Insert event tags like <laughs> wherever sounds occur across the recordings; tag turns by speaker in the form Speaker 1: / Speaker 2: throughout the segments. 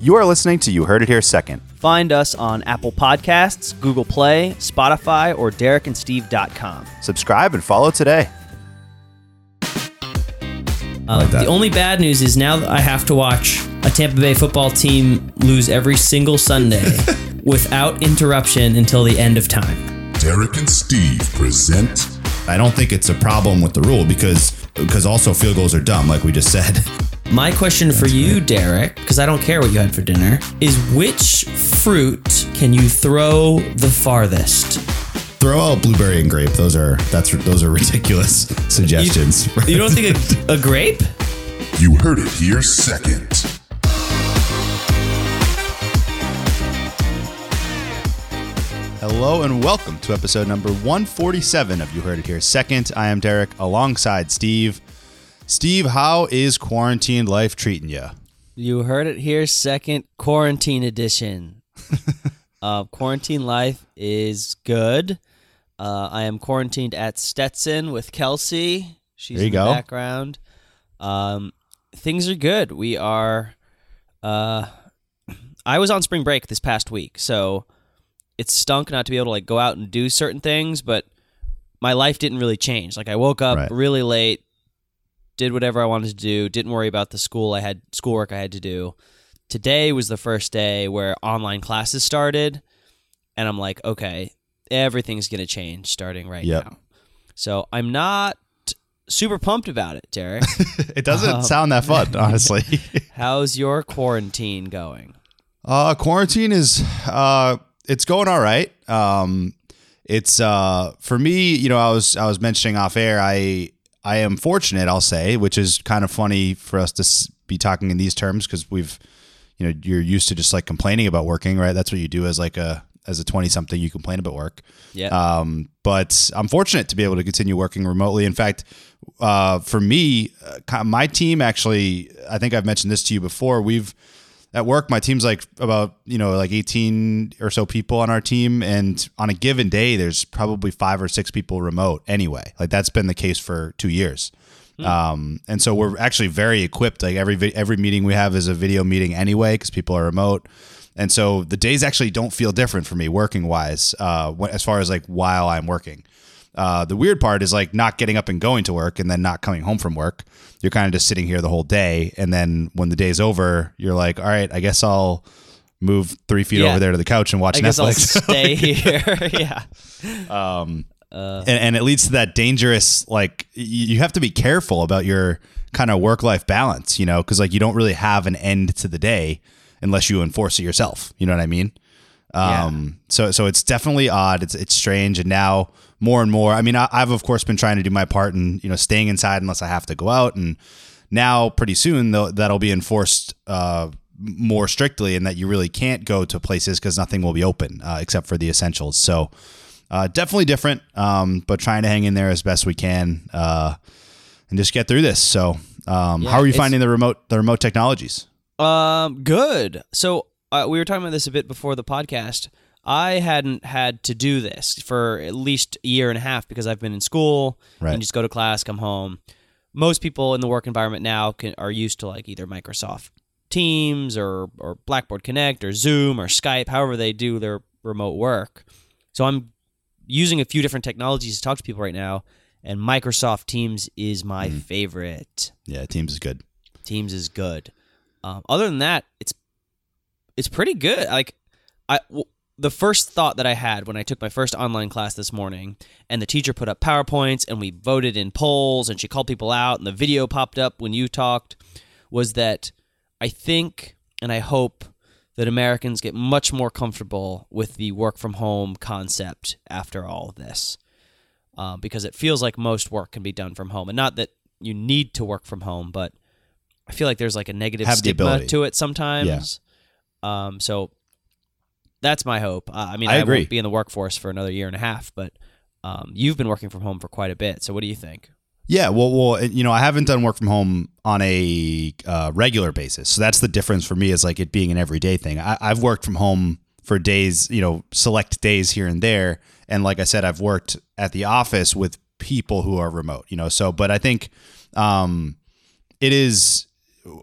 Speaker 1: You are listening to You Heard It Here Second.
Speaker 2: Find us on Apple Podcasts, Google Play, Spotify, or DerekandSteve.com.
Speaker 1: Subscribe and follow today.
Speaker 2: Uh, the only bad news is now that I have to watch a Tampa Bay football team lose every single Sunday <laughs> without interruption until the end of time.
Speaker 3: Derek and Steve present.
Speaker 4: I don't think it's a problem with the rule because because also field goals are dumb, like we just said. <laughs>
Speaker 2: My question for you, Derek, because I don't care what you had for dinner, is which fruit can you throw the farthest?
Speaker 4: Throw out blueberry and grape. Those are that's those are <laughs> ridiculous suggestions.
Speaker 2: You don't think a, a grape?
Speaker 3: You heard it here second.
Speaker 1: Hello and welcome to episode number 147 of You Heard It Here Second. I am Derek alongside Steve. Steve, how is quarantine life treating you?
Speaker 2: You heard it here, second quarantine edition. <laughs> uh, quarantine life is good. Uh, I am quarantined at Stetson with Kelsey. She's
Speaker 1: There
Speaker 2: in the
Speaker 1: go.
Speaker 2: background. Um, things are good. We are. Uh, <clears throat> I was on spring break this past week, so it stunk not to be able to like go out and do certain things, but my life didn't really change. Like I woke up
Speaker 1: Right.
Speaker 2: really late, did whatever I wanted to do, didn't worry about the school I had schoolwork I had to do. Today was the first day where online classes started, and I'm like, okay, everything's gonna change starting right
Speaker 1: Yep.
Speaker 2: now. So I'm not super pumped about it, Derek. <laughs>
Speaker 1: It doesn't
Speaker 2: Um,
Speaker 1: sound that fun, <laughs> honestly. <laughs>
Speaker 2: How's your quarantine going?
Speaker 1: Uh, quarantine is uh, it's going all right. Um, it's uh, for me, you know, I was I was mentioning off air. I I am fortunate, I'll say, which is kind of funny for us to be talking in these terms because we've, you know, you're used to just like complaining about working, right? That's what you do as like a as a twenty something. You complain about work.
Speaker 2: Yeah.
Speaker 1: Um, but I'm fortunate to be able to continue working remotely. In fact, uh, for me, uh, my team actually, I think I've mentioned this to you before. We've at work, my team's like about you know like 18 or so people on our team, and on a given day, there's probably five or six people remote anyway. Like that's been the case for two years. Um, and so we're actually very equipped. Like every every meeting we have is a video meeting anyway because people are remote. And so the days actually don't feel different for me working wise, uh, as far as like while I'm working. Uh, the weird part is like not getting up and going to work and then not coming home from work. You're kind of just sitting here the whole day. And then when the day's over, you're like, all right, I guess I'll move three feet
Speaker 2: Yeah.
Speaker 1: over there to the couch and watch
Speaker 2: I guess I'll
Speaker 1: Netflix. <laughs>
Speaker 2: stay <laughs> here. <laughs> yeah.
Speaker 1: Um, and, and it leads to that dangerous like you have to be careful about your kind of work life balance you know because like you don't really have an end to the day unless you enforce it yourself you know what i mean um so so it's definitely odd it's it's strange and now more and more i mean I, i've of course been trying to do my part in you know staying inside unless i have to go out and now pretty soon though that'll be enforced uh more strictly and that you really can't go to places because nothing will be open uh, except for the essentials so uh, definitely different, um, but trying to hang in there as best we can uh, and just get through this. So, um,
Speaker 2: Yeah,
Speaker 1: how are you finding the remote the remote technologies?
Speaker 2: Um, good. So uh, we were talking about this a bit before the podcast. I hadn't had to do this for at least a year and a half because I've been in school
Speaker 1: Right.
Speaker 2: and just go to class, come home. Most people in the work environment now can, are used to like either Microsoft Teams or or Blackboard Connect or Zoom or Skype, however they do their remote work. So I'm using a few different technologies to talk to people right now, and Microsoft Teams is my favorite.
Speaker 1: Yeah, Teams is good.
Speaker 2: Teams is good. Um, other than that, it's it's pretty good. Like I, w- the first thought that I had when I took my first online class this morning, and the teacher put up powerpoints, and we voted in polls, and she called people out, and the video popped up when you talked, was that I think and I hope that Americans get much more comfortable with the work from home concept after all of this uh, because it feels like most work can be done from home, and not that you need to work from home, but I feel like there's like a negative
Speaker 1: Have
Speaker 2: stigma to it sometimes. Um, so that's my hope. Uh, I mean,
Speaker 1: I
Speaker 2: I,
Speaker 1: agree.
Speaker 2: won't be in the workforce for another year and a half, but um, you've been working from home for quite a bit. So what do you think?
Speaker 1: Yeah, well, well, you know, I haven't done work from home on a uh, regular basis, so that's the difference for me. Is like it being an everyday thing. I, I've worked from home for days, you know, select days here and there, and like I said, I've worked at the office with people who are remote, you know. So, but I think um, it is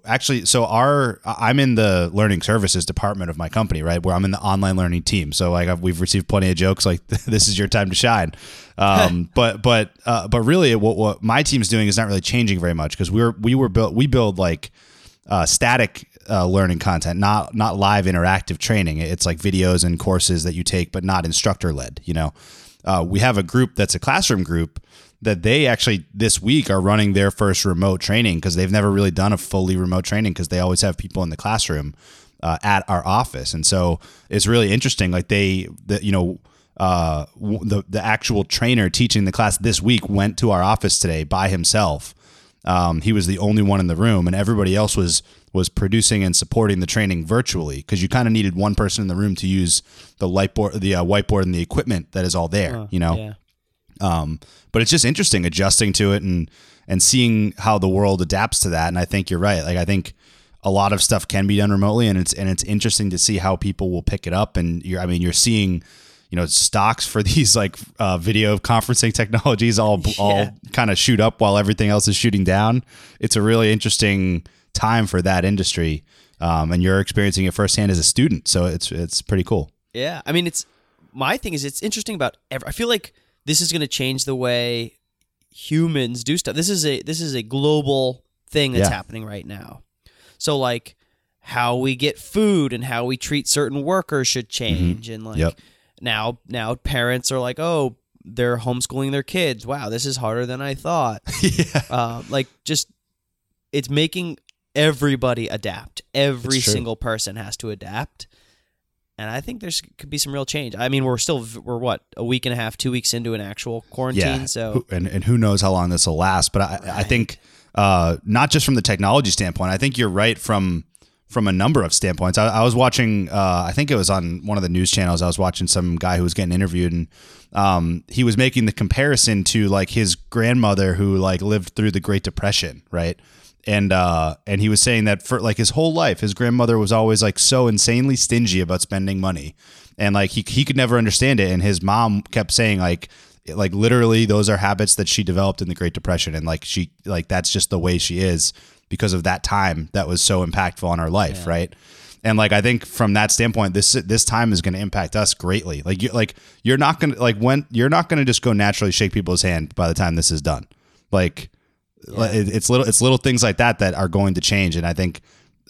Speaker 1: actually, so our I'm in the learning services department of my company, right? Where I'm in the online learning team. So like I've, we've received plenty of jokes like <laughs> this is your time to shine. Um, <laughs> but but uh, but really, what what my team's doing is not really changing very much because we're we were built we build like uh, static uh, learning content, not not live interactive training. It's like videos and courses that you take, but not instructor led. You know, uh, we have a group that's a classroom group that they actually this week are running their first remote training because they've never really done a fully remote training because they always have people in the classroom uh, at our office, and so it's really interesting. Like they, the, you know. Uh, the the actual trainer teaching the class this week went to our office today by himself. Um, he was the only one in the room, and everybody else was was producing and supporting the training virtually because you kind of needed one person in the room to use the lightboard, the uh, whiteboard, and the equipment that is all there. you know,
Speaker 2: Yeah.
Speaker 1: Um, but it's just interesting adjusting to it and and seeing how the world adapts to that. And I think you're right. Like I think a lot of stuff can be done remotely, and it's and it's interesting to see how people will pick it up. And you're, I mean, you're seeing, you know, stocks for <laughs> these like uh, video conferencing technologies all <laughs> all kind of shoot up while everything else is shooting down. It's a really interesting time for that industry, um, and you're experiencing it firsthand as a student. So it's it's pretty cool.
Speaker 2: Yeah, I mean, it's my thing is it's interesting about. Ever, I feel like this is going to change the way humans do stuff. This is a this is a global thing that's
Speaker 1: Yeah.
Speaker 2: happening right now. So like how we get food and how we treat certain workers should change, and like
Speaker 1: Yep.
Speaker 2: now now parents are like, oh, they're homeschooling their kids. Wow, this is harder than I thought. <laughs>
Speaker 1: yeah.
Speaker 2: uh, like just it's making everybody adapt. Every single person has to adapt, and I think there's could be some real change. I mean, we're still we're what a week and a half, two weeks into an actual quarantine, Yeah.
Speaker 1: so and and who knows how long this will last? But I, I think uh, not just from the technology standpoint. I think you're right from from a number of standpoints. I, I was watching. Uh, I think it was on one of the news channels. I was watching some guy who was getting interviewed, and um, he was making the comparison to like his grandmother who like lived through the Great Depression, right? And uh and he was saying that for like his whole life his grandmother was always like so insanely stingy about spending money. And like he, he could never understand it. And his mom kept saying like like literally those are habits that she developed in the great depression. And like she like that's just the way she is because of that time that was so impactful on her life right? And like I think from that standpoint, this this time is going to impact us greatly. Like you like you're not gonna like when you're not gonna just go naturally shake people's hand by the time this is done. Like it- it's little it's little things like that that are going to change. And I think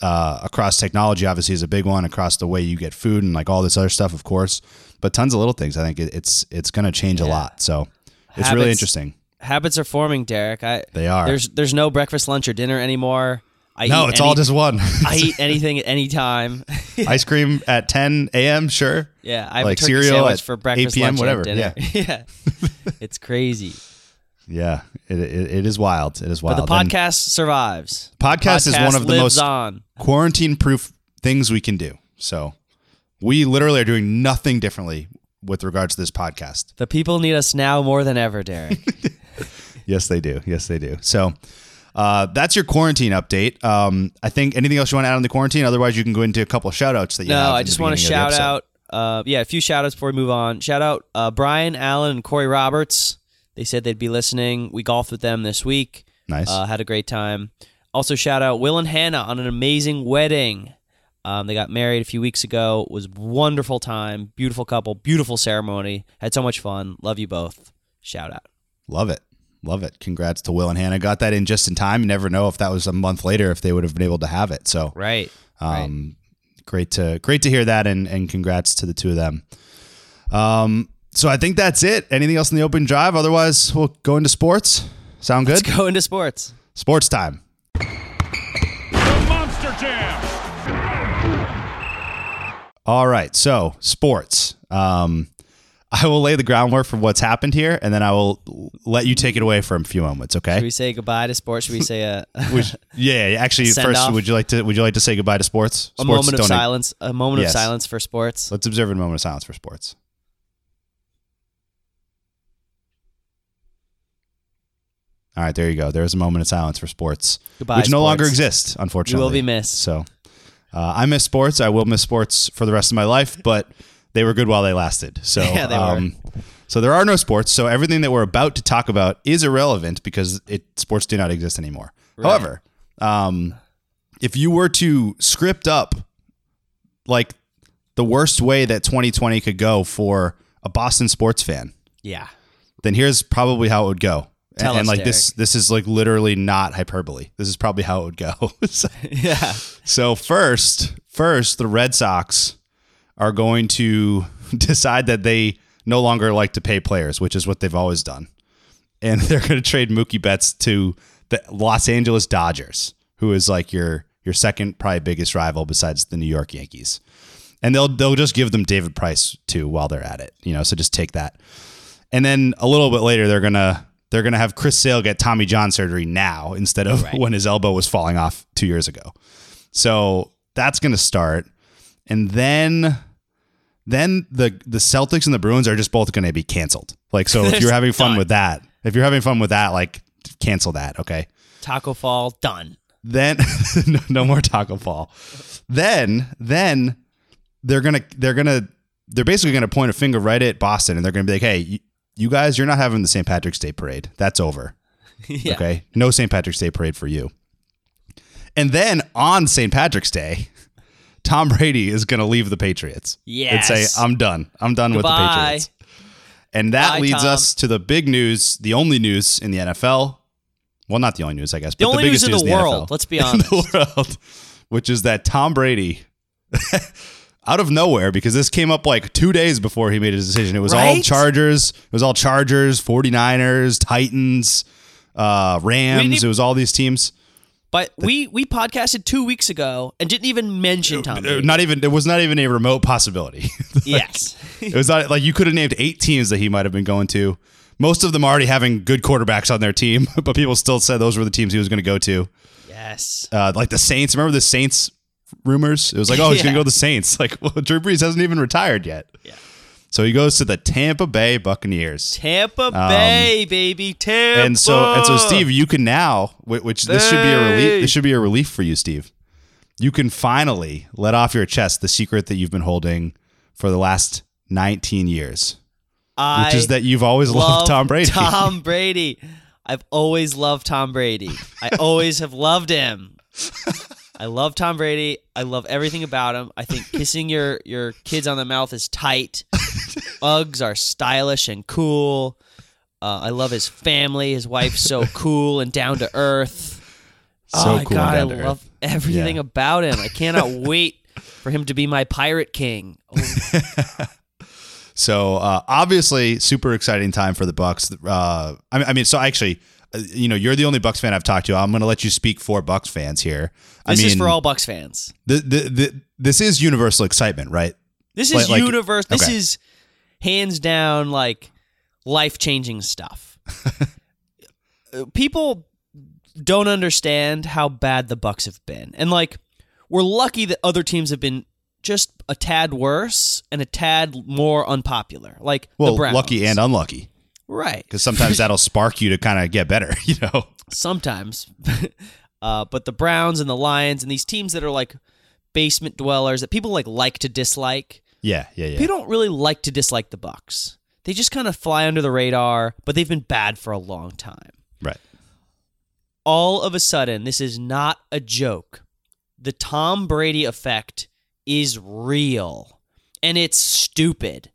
Speaker 1: uh, across technology, obviously, is a big one. Across the way you get food and like all this other stuff, of course. But tons of little things. I think it, it's it's going to change a lot. So it's really interesting.
Speaker 2: habits are forming, Derek. I
Speaker 1: They are.
Speaker 2: There's there's no breakfast, lunch, or dinner anymore. I
Speaker 1: No, it's
Speaker 2: any-
Speaker 1: all just one.
Speaker 2: I <laughs> eat anything at any time. <laughs>
Speaker 1: Ice cream at 10 a.m. Sure.
Speaker 2: Yeah, I have
Speaker 1: Like cereal at
Speaker 2: for breakfast,
Speaker 1: 8 p.m.,
Speaker 2: lunch,
Speaker 1: whatever.
Speaker 2: dinner. Yeah, <laughs> it's crazy.
Speaker 1: Yeah, it, it, it is wild. It is wild.
Speaker 2: But the
Speaker 1: And
Speaker 2: podcast survives.
Speaker 1: podcast is one of the most
Speaker 2: on.
Speaker 1: quarantine proof things we can do. So we literally are doing nothing differently with regards to this podcast.
Speaker 2: The people need us now more than ever, Derek. <laughs>
Speaker 1: Yes, they do. Yes, they do. So uh, that's your quarantine update. Um, I think anything else you want to add on the quarantine? Otherwise, you can go into a couple shout outs that you have.
Speaker 2: no, I just want to
Speaker 1: beginning of the
Speaker 2: shout out. Uh, yeah, a few shout outs before we move on. Shout out uh, Brian, Allen, and Corey Roberts. They said they'd be listening. We golfed with them this week.
Speaker 1: Nice.
Speaker 2: Uh, had a great time. Also, shout out Will and Hannah on an amazing wedding. Um, they got married a few weeks ago. It was wonderful time. Beautiful couple. Beautiful ceremony. Had so much fun. Love you both. Shout out.
Speaker 1: Love it. Love it. Congrats to Will and Hannah. Got that in just in time. You never know if that was a month later if they would have been able to have it. So
Speaker 2: Right. right.
Speaker 1: Um, great to great to hear that, and and congrats to the two of them. Um, so I think that's it. Anything else in the open drive? Otherwise, we'll go into sports. Sound good?
Speaker 2: Let's go into sports.
Speaker 1: Sports time.
Speaker 5: The Monster Jam.
Speaker 1: All right. So sports. Um, <laughs> I will lay the groundwork for what's happened here, and then I will let you take it away for a few moments. Okay.
Speaker 2: Should we say goodbye to sports? Should we say <laughs> a,
Speaker 1: Which, yeah. Actually, <laughs> first,
Speaker 2: off.
Speaker 1: would you like to would you like to say goodbye to sports?
Speaker 2: a moment of silence? A moment
Speaker 1: Yes.
Speaker 2: of silence for sports.
Speaker 1: Let's observe a moment of silence for sports. All right, there you go. There's a moment of silence for sports,
Speaker 2: Goodbye,
Speaker 1: which no longer exists, unfortunately.
Speaker 2: You will be missed.
Speaker 1: So, uh, I miss sports. I will miss sports for the rest of my life, but they were good while they lasted. So, <laughs>
Speaker 2: Yeah, they were.
Speaker 1: um, so there are no sports. So everything that we're about to talk about is irrelevant because it sports do not exist anymore. However, um, if you were to script up like the worst way that 2020 could go for a Boston sports fan,
Speaker 2: Yeah.
Speaker 1: then here's probably how it would go. And,
Speaker 2: Tell
Speaker 1: and
Speaker 2: us,
Speaker 1: like this this is like literally not hyperbole. This is probably how it would go. <laughs> so,
Speaker 2: Yeah.
Speaker 1: so first, first the Red Sox are going to <laughs> decide that they no longer like to pay players, which is what they've always done. And <laughs> they're going to trade Mookie Betts to the Los Angeles Dodgers, who is like your your second probably biggest rival besides the New York Yankees. And they'll they'll just give them David Price too while they're at it. You know, so just take that. And then a little bit later they're going to they're going to have Chris Sale get Tommy John surgery now instead of <laughs> when his elbow was falling off 2 years ago. So that's going to start. And then then the the Celtics and the Bruins are just both going to be canceled. Like so <laughs> if you're having fun
Speaker 2: done.
Speaker 1: with that, if you're having fun with that like cancel that, okay?
Speaker 2: Tacko Fall done.
Speaker 1: Then <laughs> no, no more Tacko Fall. Then then they're gonna they're gonna they're basically gonna point a finger right at Boston and they're gonna be like, hey, you, guys, you're not having the St. Patrick's Day parade. That's over. <laughs>
Speaker 2: yeah.
Speaker 1: Okay, no St. Patrick's Day parade for you. And then on St. Patrick's Day, <laughs> Tom Brady is gonna leave the Patriots
Speaker 2: Yes.
Speaker 1: and say, I'm done. I'm done with the Patriots. And that
Speaker 2: Bye,
Speaker 1: leads
Speaker 2: Tom.
Speaker 1: us to the big news, the only news in the NFL. Well, not the only news, I guess,
Speaker 2: The
Speaker 1: but
Speaker 2: only
Speaker 1: the
Speaker 2: news
Speaker 1: biggest
Speaker 2: in
Speaker 1: news
Speaker 2: the world.
Speaker 1: NFL.
Speaker 2: Let's be <laughs>
Speaker 1: in
Speaker 2: honest.
Speaker 1: the world, which is that Tom Brady, out of nowhere, because this came up like two days before he made his decision. It was all Chargers. It was all Chargers, 49ers, Titans, uh, Rams.
Speaker 2: even-
Speaker 1: It was all these teams.
Speaker 2: But we we podcasted two weeks ago and didn't even mention Tom.
Speaker 1: Uh,
Speaker 2: Brady.
Speaker 1: Not even. It was not even a remote possibility. <laughs>
Speaker 2: yes.
Speaker 1: it was not like you could have named eight teams that he might have been going to. Most of them already having good quarterbacks on their team, <laughs> but people still said those were the teams he was going to go to.
Speaker 2: yes.
Speaker 1: uh, like the Saints. Remember the Saints rumors? It was like, oh, he's
Speaker 2: Yeah.
Speaker 1: gonna go to the Saints. <laughs> Like, well, Drew Brees hasn't even retired yet.
Speaker 2: Yeah.
Speaker 1: So he goes to the Tampa Bay Buccaneers.
Speaker 2: Tampa Bay, baby. Tampa.
Speaker 1: Um, And so, and so, Steve, you can now, whi- which this should be a relief. This should be a relief for you, Steve. You can finally let off your chest the secret that you've been holding for the last 19 years,
Speaker 2: I
Speaker 1: which is that you've always loved Tom Brady.
Speaker 2: Tom Brady. I've always loved Tom Brady. I always have loved him. <laughs> I love Tom Brady. I love everything about him. I think kissing your your kids on the mouth is tight. <laughs> Uggs are stylish and cool. Uh, I love his family. His wife's so <laughs> cool and down to earth.
Speaker 1: So
Speaker 2: oh my
Speaker 1: cool
Speaker 2: god, I
Speaker 1: to earth.
Speaker 2: love everything
Speaker 1: Yeah.
Speaker 2: about him. I cannot <laughs> wait for him to be my pirate king. Oh,
Speaker 1: So uh, obviously, super exciting time for the Bucks. Uh, I mean, I mean, so actually, you know, you're the only Bucks fan I've talked to. I'm going to let you speak for Bucks fans here. I
Speaker 2: this
Speaker 1: mean,
Speaker 2: is for all Bucks fans.
Speaker 1: The, the, the, this is universal excitement, right?
Speaker 2: This is
Speaker 1: like-
Speaker 2: universe. This
Speaker 1: okay.
Speaker 2: is hands down like life changing stuff. Uh, <laughs> People don't understand how bad the Bucks have been, and like we're lucky that other teams have been just a tad worse and a tad more unpopular. Like
Speaker 1: Well,
Speaker 2: the Browns.
Speaker 1: lucky and unlucky,
Speaker 2: right.
Speaker 1: because sometimes that'll spark you to kind of get better. <laughs> You know,
Speaker 2: sometimes. <laughs> uh, but the Browns and the Lions and these teams that are like basement dwellers that people like like to dislike.
Speaker 1: yeah, yeah, yeah.
Speaker 2: People don't really like to dislike the Bucks. They just kind of fly under the radar, but they've been bad for a long time.
Speaker 1: right.
Speaker 2: All of a sudden, this is not a joke. The Tom Brady effect is real, and it's stupid.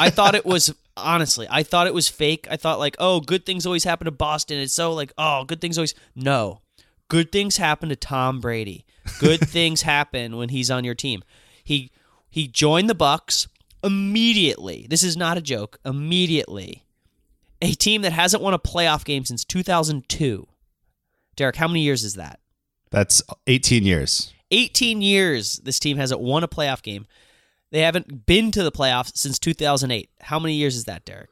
Speaker 2: I thought it was <laughs> honestly, I thought it was fake. I thought like, oh, good things always happen to Boston. It's so like, oh, good things always no. Good things happen to Tom Brady. Good <laughs> things happen when he's on your team. He he joined the Bucks immediately. This is not a joke. Immediately. A team that hasn't won a playoff game since 2002. Derek, how many years is that?
Speaker 1: That's 18 years.
Speaker 2: 18 years this team hasn't won a playoff game. They haven't been to the playoffs since 2008. How many years is that, Derek?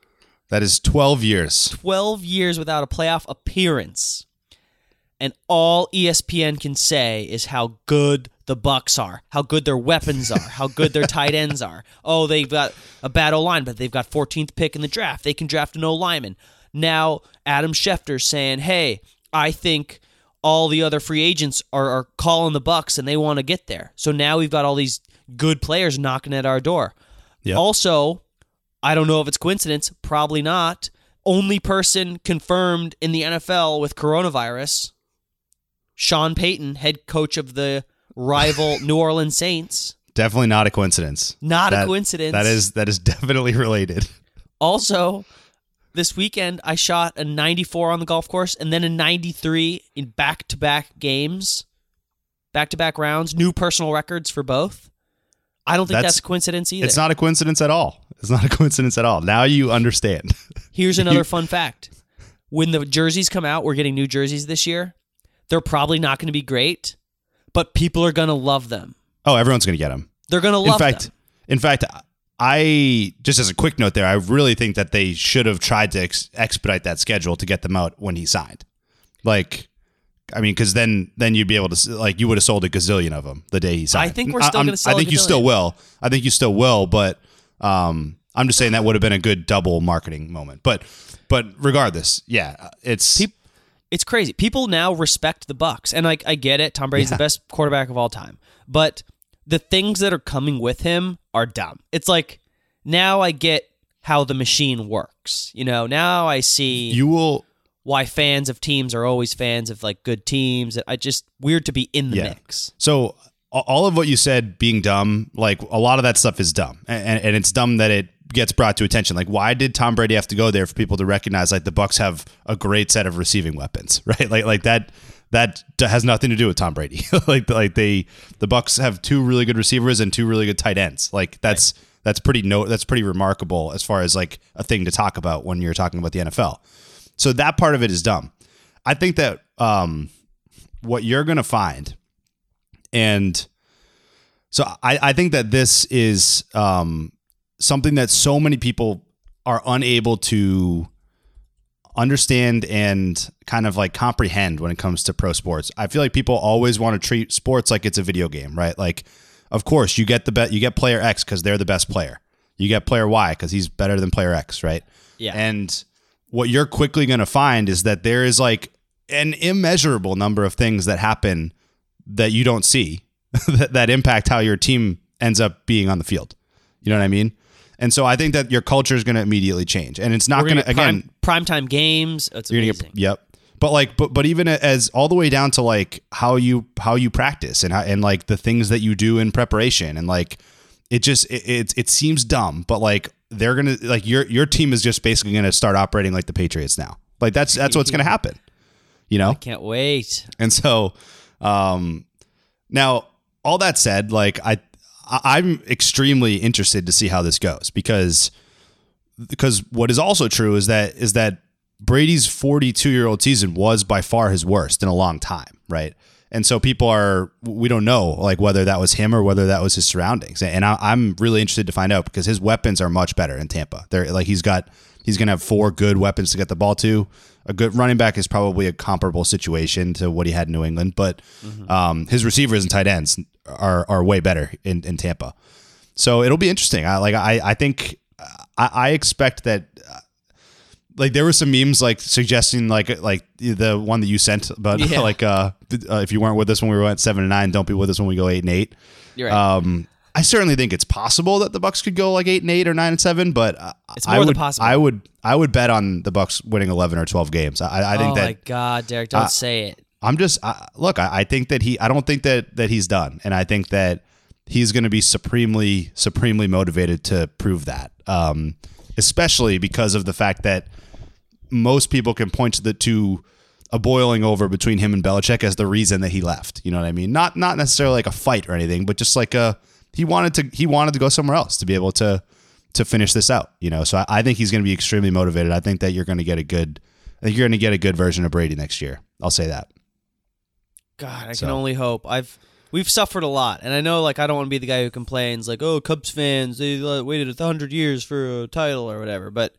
Speaker 1: That is 12 years.
Speaker 2: 12 years without a playoff appearance. And all ESPN can say is how good the Bucks are, how good their weapons are, how good their tight ends are. Oh, they've got a bad O line, but they've got 14th pick in the draft. They can draft an O lineman. Now Adam Schefter's saying, "Hey, I think all the other free agents are, are calling the Bucks and they want to get there." So now we've got all these good players knocking at our door.
Speaker 1: Yep.
Speaker 2: Also, I don't know if it's coincidence. Probably not. Only person confirmed in the NFL with coronavirus. Sean Payton, head coach of the rival <laughs> New Orleans Saints.
Speaker 1: Definitely not a coincidence.
Speaker 2: Not a coincidence.
Speaker 1: That is that is definitely <laughs> related.
Speaker 2: Also, this weekend I shot a 94 on the golf course and then a 93 in back-to-back games, back-to-back rounds, new personal records for both. I don't think
Speaker 1: That's-
Speaker 2: that's, a coincidence either.
Speaker 1: It's not a coincidence at all. It's not a coincidence at all. Now you understand. <laughs>
Speaker 2: Here's another fun fact. When the jerseys come out, we're getting new jerseys this year. They're probably not going to be great, but people are going to love them.
Speaker 1: Oh, everyone's going to get them.
Speaker 2: They're going to love
Speaker 1: in fact,
Speaker 2: them.
Speaker 1: in fact, I just as a quick note there, I really think that they should have tried to ex- expedite that schedule to get them out when he signed. Like, I mean, because then then you'd be able to like you would have sold a gazillion of them the day he signed.
Speaker 2: I think we're still
Speaker 1: I'm-
Speaker 2: gonna sell
Speaker 1: I
Speaker 2: a
Speaker 1: think you still will. I think you still will, but um, I'm just saying that would have been a good double marketing moment. But but regardless, yeah, it's
Speaker 2: Peop- it's crazy. People now respect the Bucks, and like I get it. Tom Brady's the best quarterback of all time, but the things that are coming with him are dumb. It's like now I get how the machine works. You know, now I see
Speaker 1: you will
Speaker 2: why fans of teams are always fans of like good teams. I just weird to be in the
Speaker 1: Yeah.
Speaker 2: mix.
Speaker 1: So all of what you said being dumb, like a lot of that stuff is dumb, and, and it's dumb that it gets brought to attention. Like, why did Tom Brady have to go there for people to recognize like the Bucks have a great set of receiving weapons, <laughs> right? Like, like that that has nothing to do with Tom Brady. <laughs> like, like they the Bucks have two really good receivers and two really good tight ends. Like that's that's pretty no that's pretty remarkable as far as like a thing to talk about when you're talking about the NFL. So that part of it is dumb. I think that um, what you're going to find and so I, I think that this is um, something that so many people are unable to understand and kind of like comprehend when it comes to pro sports. I feel like people always want to treat sports like it's a video game, right? Like, of course, you get the bet, you get player X because they're the best player. You get player Y because he's better than player X, right?
Speaker 2: Yeah.
Speaker 1: And what you're quickly going to find is that there is like an immeasurable number of things that happen that you don't see <laughs> that, that impact how your team ends up being on the field. You know what I mean? And so I think that your culture is going to immediately change, and it's not going
Speaker 2: gonna
Speaker 1: again.
Speaker 2: prime primetime games. It's
Speaker 1: You're gonna get yep. But like, but but even as all the way down to like how you how you practice and how, and like the things that you do in preparation and like it just it, it it seems dumb, but like they're gonna like your your team is just basically gonna start operating like the Patriots now. Like that's that's what's gonna happen. You know, I
Speaker 2: Can't wait.
Speaker 1: and so, um, now all that said, like I, I'm extremely interested to see how this goes because, because what is also true is that is that Brady's 42 year old season was by far his worst in a long time, right? And so people are we don't know like whether that was him or whether that was his surroundings, and I, I'm really interested to find out because his weapons are much better in Tampa. They're like he's got he's gonna have four good weapons to get the ball to. A good running back is probably a comparable situation to what he had in New England, but um, his receivers and tight ends are are way better in, in Tampa. So it'll be interesting. I like I I think I, I expect that like there were some memes like suggesting like like the one that you sent about
Speaker 2: Yeah. <laughs>
Speaker 1: like uh, uh if you weren't with us when we went seven and nine, don't be with us when we go eight and eight.
Speaker 2: You're right.
Speaker 1: Um, I certainly think it's possible that the Bucks could go like eight and eight or nine and seven, but
Speaker 2: It's
Speaker 1: I
Speaker 2: more than
Speaker 1: would,
Speaker 2: possible.
Speaker 1: I would I would bet on the Bucks winning eleven or twelve games. I, I think
Speaker 2: oh
Speaker 1: that
Speaker 2: my god, Derek, don't
Speaker 1: uh,
Speaker 2: say it.
Speaker 1: I'm just I, look. I, I think that he. I don't think that that he's done, and I think that he's going to be supremely, supremely motivated to prove that. Um, especially because of the fact that most people can point to the to a boiling over between him and Belichick as the reason that he left. You know what I mean? Not not necessarily like a fight or anything, but just like a he wanted to he wanted to go somewhere else to be able to to finish this out. You know, so I, I think he's going to be extremely motivated. I think that you're going to get a good. I think you're going to get a good version of Brady next year. I'll say that.
Speaker 2: God, I
Speaker 1: So-
Speaker 2: can only hope. I've we've suffered a lot, and I know like I don't want to be the guy who complains like, "Oh, Cubs fans, they waited a hundred years for a title or whatever." But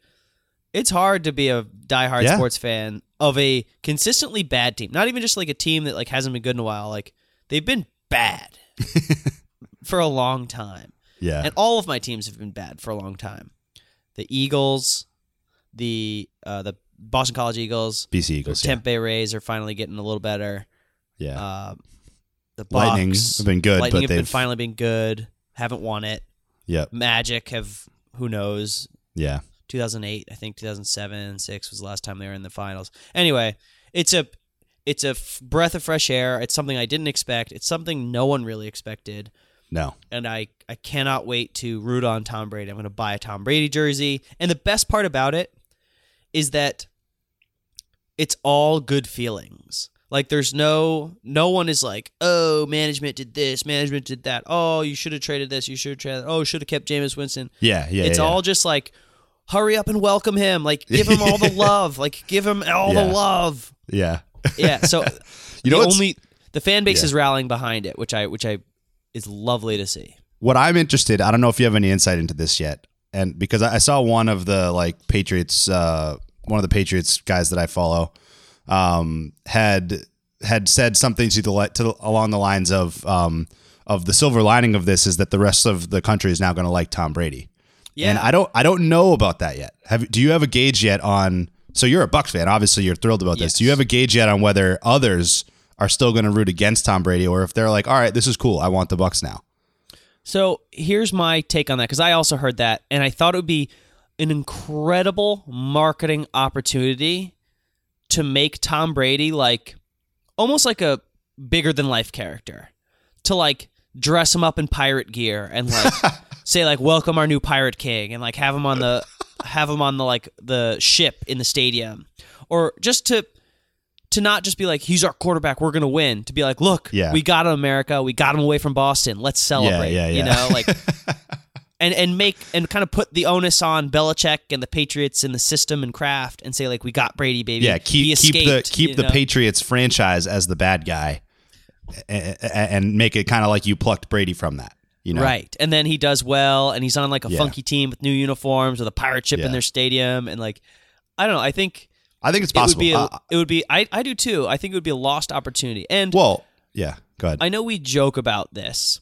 Speaker 2: it's hard to be a diehard
Speaker 1: Yeah.
Speaker 2: sports fan of a consistently bad team. Not even just like a team that like hasn't been good in a while. Like they've been bad <laughs> for a long time.
Speaker 1: Yeah.
Speaker 2: And all of my teams have been bad for a long time. The Eagles, the uh, the Boston College Eagles,
Speaker 1: BC
Speaker 2: the
Speaker 1: Eagles. Yeah.
Speaker 2: Tampa Bay Rays are finally getting a little better.
Speaker 1: yeah.
Speaker 2: Uh, the
Speaker 1: Lightning have been good,
Speaker 2: Lightning
Speaker 1: but
Speaker 2: have been
Speaker 1: they've-
Speaker 2: finally been good. Haven't won it.
Speaker 1: yep.
Speaker 2: Magic have who knows.
Speaker 1: Yeah.
Speaker 2: 2008, I think 2007 and six was the last time they were in the finals. Anyway, it's a it's a f- breath of fresh air. It's something I didn't expect. It's something no one really expected.
Speaker 1: No.
Speaker 2: and I, I cannot wait to root on Tom Brady. I'm going to buy a Tom Brady jersey. And the best part about it is that it's all good feelings. Like there's no no one is like, "Oh, management did this, management did that. Oh, you should have traded this, you should have traded that. Oh, should have kept Jameis Winston."
Speaker 1: Yeah, yeah.
Speaker 2: it's
Speaker 1: yeah.
Speaker 2: all just like hurry up and welcome him. Like give him all the <laughs> love. Like give him all
Speaker 1: Yeah.
Speaker 2: the love.
Speaker 1: Yeah.
Speaker 2: Yeah, so <laughs>
Speaker 1: You know
Speaker 2: only the fan base
Speaker 1: Yeah.
Speaker 2: is rallying behind it, which I which I is lovely to see.
Speaker 1: what I'm interested, I don't know if you have any insight into this yet, and because I I saw one of the like Patriots, uh, one of the Patriots guys that I follow, um, had had said something to the to the, along the lines of um, of the silver lining of this is that the rest of the country is now going to like Tom Brady.
Speaker 2: Yeah.
Speaker 1: And I don't I don't know about that yet. Have do you have a gauge yet on? So you're a Bucks fan, obviously you're thrilled about this.
Speaker 2: Yes.
Speaker 1: Do you have a gauge yet on whether others are still going to root against Tom Brady, or if they're like, all right, this is cool, I want the Bucks now.
Speaker 2: So here's my take on that because I also heard that and I thought it would be an incredible marketing opportunity to make Tom Brady like almost like a bigger than life character. To like dress him up in pirate gear and like <laughs> say like welcome our new pirate king and like have him on the <laughs> have him on the like the ship in the stadium. Or just to to not just be like he's our quarterback, we're gonna win. To be like, look,
Speaker 1: Yeah.
Speaker 2: we got him, America, we got him away from Boston. Let's celebrate.
Speaker 1: yeah,
Speaker 2: You
Speaker 1: yeah.
Speaker 2: know, like <laughs> and and make and kind of put the onus on Belichick and the Patriots and the system and craft and say like we got Brady, baby.
Speaker 1: Yeah, keep
Speaker 2: He
Speaker 1: keep the keep the
Speaker 2: know?
Speaker 1: Patriots franchise as the bad guy, a- a- and make it kind of like you plucked Brady from that. You know,
Speaker 2: Right. And then he does well and he's on like a
Speaker 1: Yeah.
Speaker 2: funky team with new uniforms with a pirate ship
Speaker 1: Yeah.
Speaker 2: in their stadium and like I don't know, I think
Speaker 1: I think it's
Speaker 2: it would
Speaker 1: possible.
Speaker 2: be a,
Speaker 1: Uh,
Speaker 2: it would be I, I do too. I think it would be a lost opportunity. And
Speaker 1: well, yeah. Go ahead.
Speaker 2: I know we joke about this,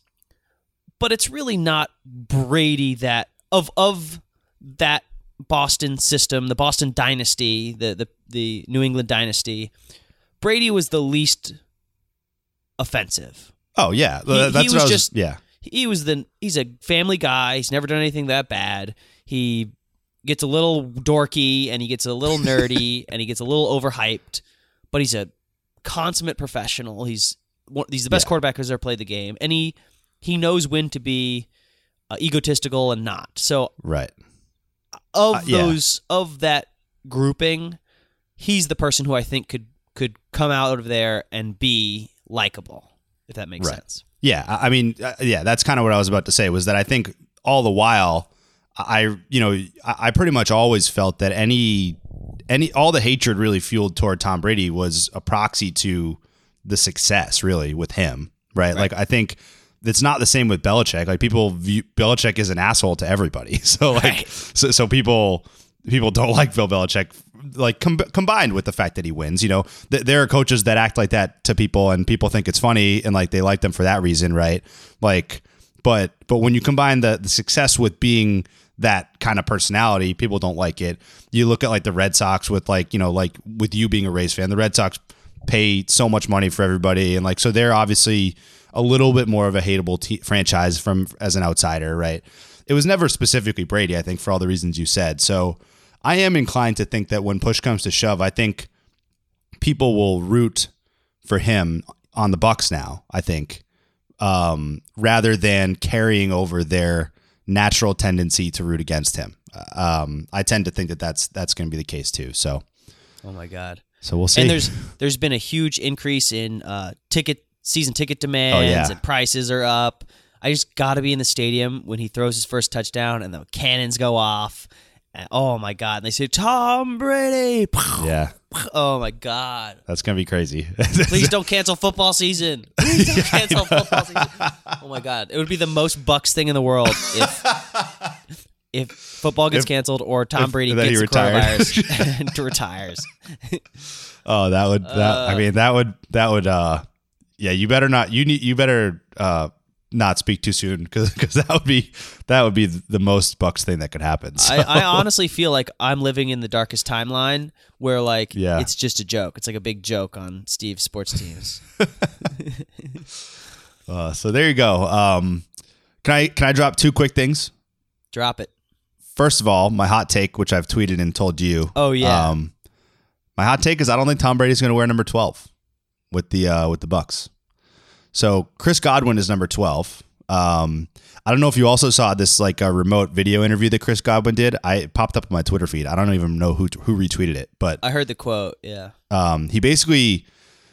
Speaker 2: but it's really not Brady that of of that Boston system, the Boston dynasty, the the the New England dynasty. Brady was the least offensive.
Speaker 1: oh yeah,
Speaker 2: he
Speaker 1: that's what
Speaker 2: was
Speaker 1: was
Speaker 2: just-
Speaker 1: yeah.
Speaker 2: He was the he's a family guy. He's never done anything that bad. He gets a little dorky and he gets a little nerdy <laughs> and he gets a little overhyped, but he's a consummate professional. He's he's the best
Speaker 1: Yeah.
Speaker 2: quarterback who's ever played the game, and he he knows when to be uh, egotistical and not. So
Speaker 1: Right.
Speaker 2: of
Speaker 1: Uh, yeah.
Speaker 2: those of that grouping, he's the person who I think could could come out of there and be likable, if that makes
Speaker 1: Right.
Speaker 2: sense.
Speaker 1: Yeah, I mean, uh, yeah, that's kind of what I was about to say. Was that I think all the while, I you know, I pretty much always felt that any any all the hatred really fueled toward Tom Brady was a proxy to the success, really, with him, right? Like I think it's not the same with Belichick. Like people view Belichick is an asshole to everybody. <laughs> So like,
Speaker 2: Right.
Speaker 1: so so people people don't <laughs> like Bill Belichick. Like com- combined with the fact that he wins, you know, th- there are coaches that act like that to people, and people think it's funny, and like they like them for that reason, right? Like, but but when you combine the the success with being that kind of personality, people don't like it. You look at like the Red Sox with like you know like with you being a Rays fan, the Red Sox pay so much money for everybody, and like so they're obviously a little bit more of a hateable t- franchise from as an outsider, right? It was never specifically Brady, I think, for all the reasons you said. So I am inclined to think that when push comes to shove, I think people will root for him on the Bucks now. I think um, rather than carrying over their natural tendency to root against him. Um, I tend to think that that's that's going to be the case too. So
Speaker 2: Oh my god.
Speaker 1: so we'll see.
Speaker 2: And there's there's been a huge increase in uh, ticket season ticket demands
Speaker 1: Oh, yeah.
Speaker 2: and prices are up. I just got to be in the stadium when he throws his first touchdown and the cannons go off. Oh my god! And they say Tom Brady.
Speaker 1: yeah,
Speaker 2: Oh my god!
Speaker 1: that's going to be crazy.
Speaker 2: Please <laughs> don't cancel football season. Please don't cancel football season. Oh my god! It would be the most Bucks thing in the world if if football gets
Speaker 1: If-
Speaker 2: canceled or Tom
Speaker 1: if-
Speaker 2: Brady gets coronavirus and <laughs> <laughs> retires.
Speaker 1: Oh, that would that I mean that would that would uh yeah, you better not you need you better uh not speak too soon cuz that would be that would be the most bucks thing that could happen. So,
Speaker 2: I, I honestly feel like I'm living in the darkest timeline where like
Speaker 1: Yeah.
Speaker 2: it's just a joke. It's like a big joke on Steve's sports teams. <laughs>
Speaker 1: uh, so there you go. Um can I can I drop two quick things?
Speaker 2: Drop it.
Speaker 1: First of all, my hot take which I've tweeted and told you.
Speaker 2: Oh, yeah.
Speaker 1: Um my hot take is I don't think Tom Brady's going to wear number 12. with the uh, with the Bucks. So Chris Godwin is number twelve. Um, I don't know if you also saw this like a remote video interview that Chris Godwin did. I it popped up on my Twitter feed. I don't even know who who retweeted it, but
Speaker 2: I heard the quote. Yeah.
Speaker 1: um, he basically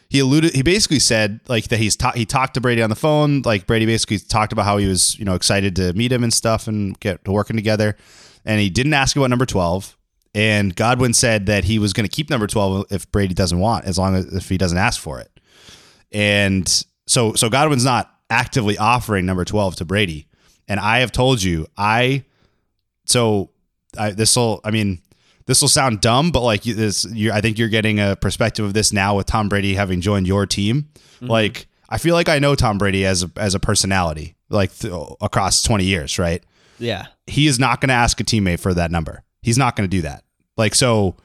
Speaker 1: he alluded he basically said like that he's ta- he talked to Brady on the phone like Brady basically talked about how he was you know excited to meet him and stuff and get to working together and he didn't ask about number 12 and Godwin said that he was going to keep number 12 if Brady doesn't want as long as if he doesn't ask for it and so so Godwin's not actively offering number 12 to Brady and I have told you I so I this will I mean this will sound dumb, but like this, you I think you're getting a perspective of this now with Tom Brady having joined your team. Mm-hmm. Like, I feel like I know Tom Brady as a, as a personality, like th- across 20 years, right?
Speaker 2: Yeah.
Speaker 1: He is not going to ask a teammate for that number. He's not going to do that. Like, so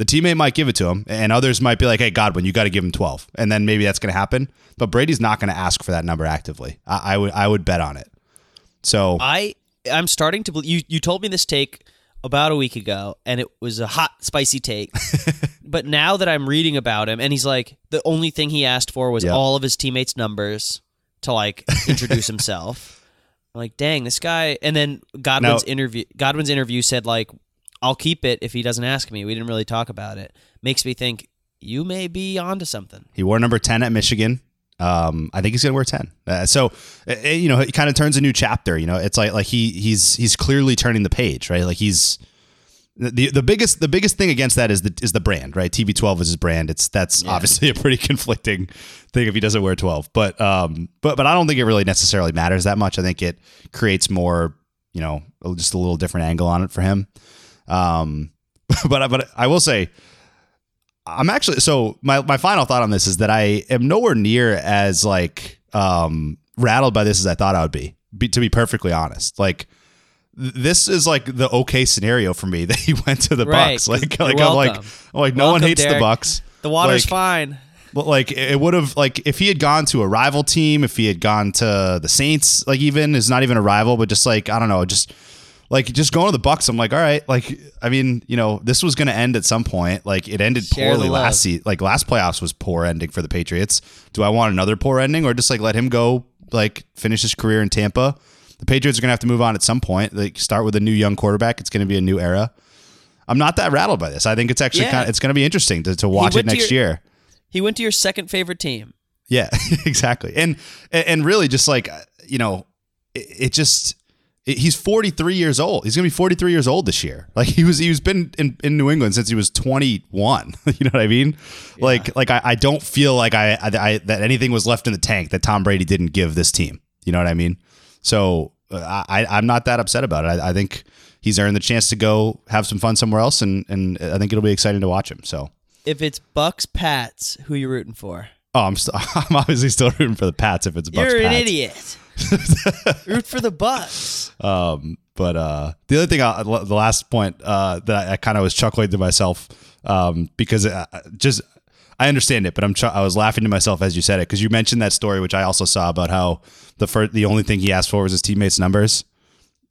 Speaker 1: the teammate might give it to him, and others might be like, "Hey, Godwin, you got to give him 12," and then maybe that's going to happen. But Brady's not going to ask for that number actively. I, I would I would bet on it. So
Speaker 2: I I'm starting to believe you you told me this take about a week ago and it was a hot spicy take. <laughs> but now that I'm reading about him and he's like the only thing he asked for was
Speaker 1: Yep.
Speaker 2: all of his teammates numbers to like introduce <laughs> himself. I'm like, "Dang, this guy." And then Godwin's
Speaker 1: Now-
Speaker 2: interview Godwin's interview said like, "I'll keep it if he doesn't ask me." We didn't really talk about it. Makes me think you may be onto something.
Speaker 1: He wore number 10 at Michigan. Um, I think he's going to wear 10. Uh, so, uh, uh, you know, it kind of turns a new chapter, you know, it's like, like he, he's, he's clearly turning the page, right? Like he's the, the biggest, the biggest thing against that is the, is the brand, right? TB12 is his brand. It's, that's obviously <laughs> a pretty conflicting thing if he doesn't wear 12, but, um, but, but I don't think it really necessarily matters that much. I think it creates more, you know, just a little different angle on it for him. Um, <laughs> but, but I will say, I'm actually so my my final thought on this is that I am nowhere near as like um rattled by this as I thought I would be. be to be perfectly honest, like this is like the okay scenario for me <laughs> that he went to the
Speaker 2: Right,
Speaker 1: Bucks. Like like I'm like. I'm like no one hates the Bucks.
Speaker 2: The water's
Speaker 1: Like,
Speaker 2: fine.
Speaker 1: but like it would have like if he had gone to a rival team, if he had gone to the Saints, like even is not even a rival, but just like I don't know, just like just going to the Bucks. I'm like, all right, like I mean, you know, this was going to end at some point. Like it ended
Speaker 2: Share
Speaker 1: poorly last season. Like last playoffs was poor ending for the Patriots. Do I want another poor ending or just like let him go like finish his career in Tampa? The Patriots are going to have to move on at some point. Like start with a new young quarterback. It's going to be a new era. I'm not that rattled by this. I think it's actually
Speaker 2: Yeah.
Speaker 1: kind of, it's going to be interesting to, to watch it next
Speaker 2: your-
Speaker 1: year.
Speaker 2: He went to your second favorite team.
Speaker 1: Yeah, <laughs> exactly. And and really just like you know, it, it just he's 43 years old. He's going to be 43 years old this year. Like he was he was been in, in New England since he was 21. <laughs> you know what I mean? Like like I, I don't feel like I, I, I that anything was left in the tank that Tom Brady didn't give this team. You know what I mean? So uh, I I'm not that upset about it. I, I think he's earned the chance to go have some fun somewhere else and and I think it'll be exciting to watch him. So
Speaker 2: If it's Bucks Pats, who you rooting for?
Speaker 1: Oh, I'm st- <laughs> I'm obviously still rooting for the Pats if it's Bucks.
Speaker 2: You're an
Speaker 1: Pats.
Speaker 2: idiot. <laughs> Root for the Bucks.
Speaker 1: Um, but uh, the other thing, I, the last point uh, that I, I kind of was chuckling to myself um, because uh, just I understand it, but I'm ch- I was laughing to myself as you said it because you mentioned that story, which I also saw about how the first the only thing he asked for was his teammates' numbers,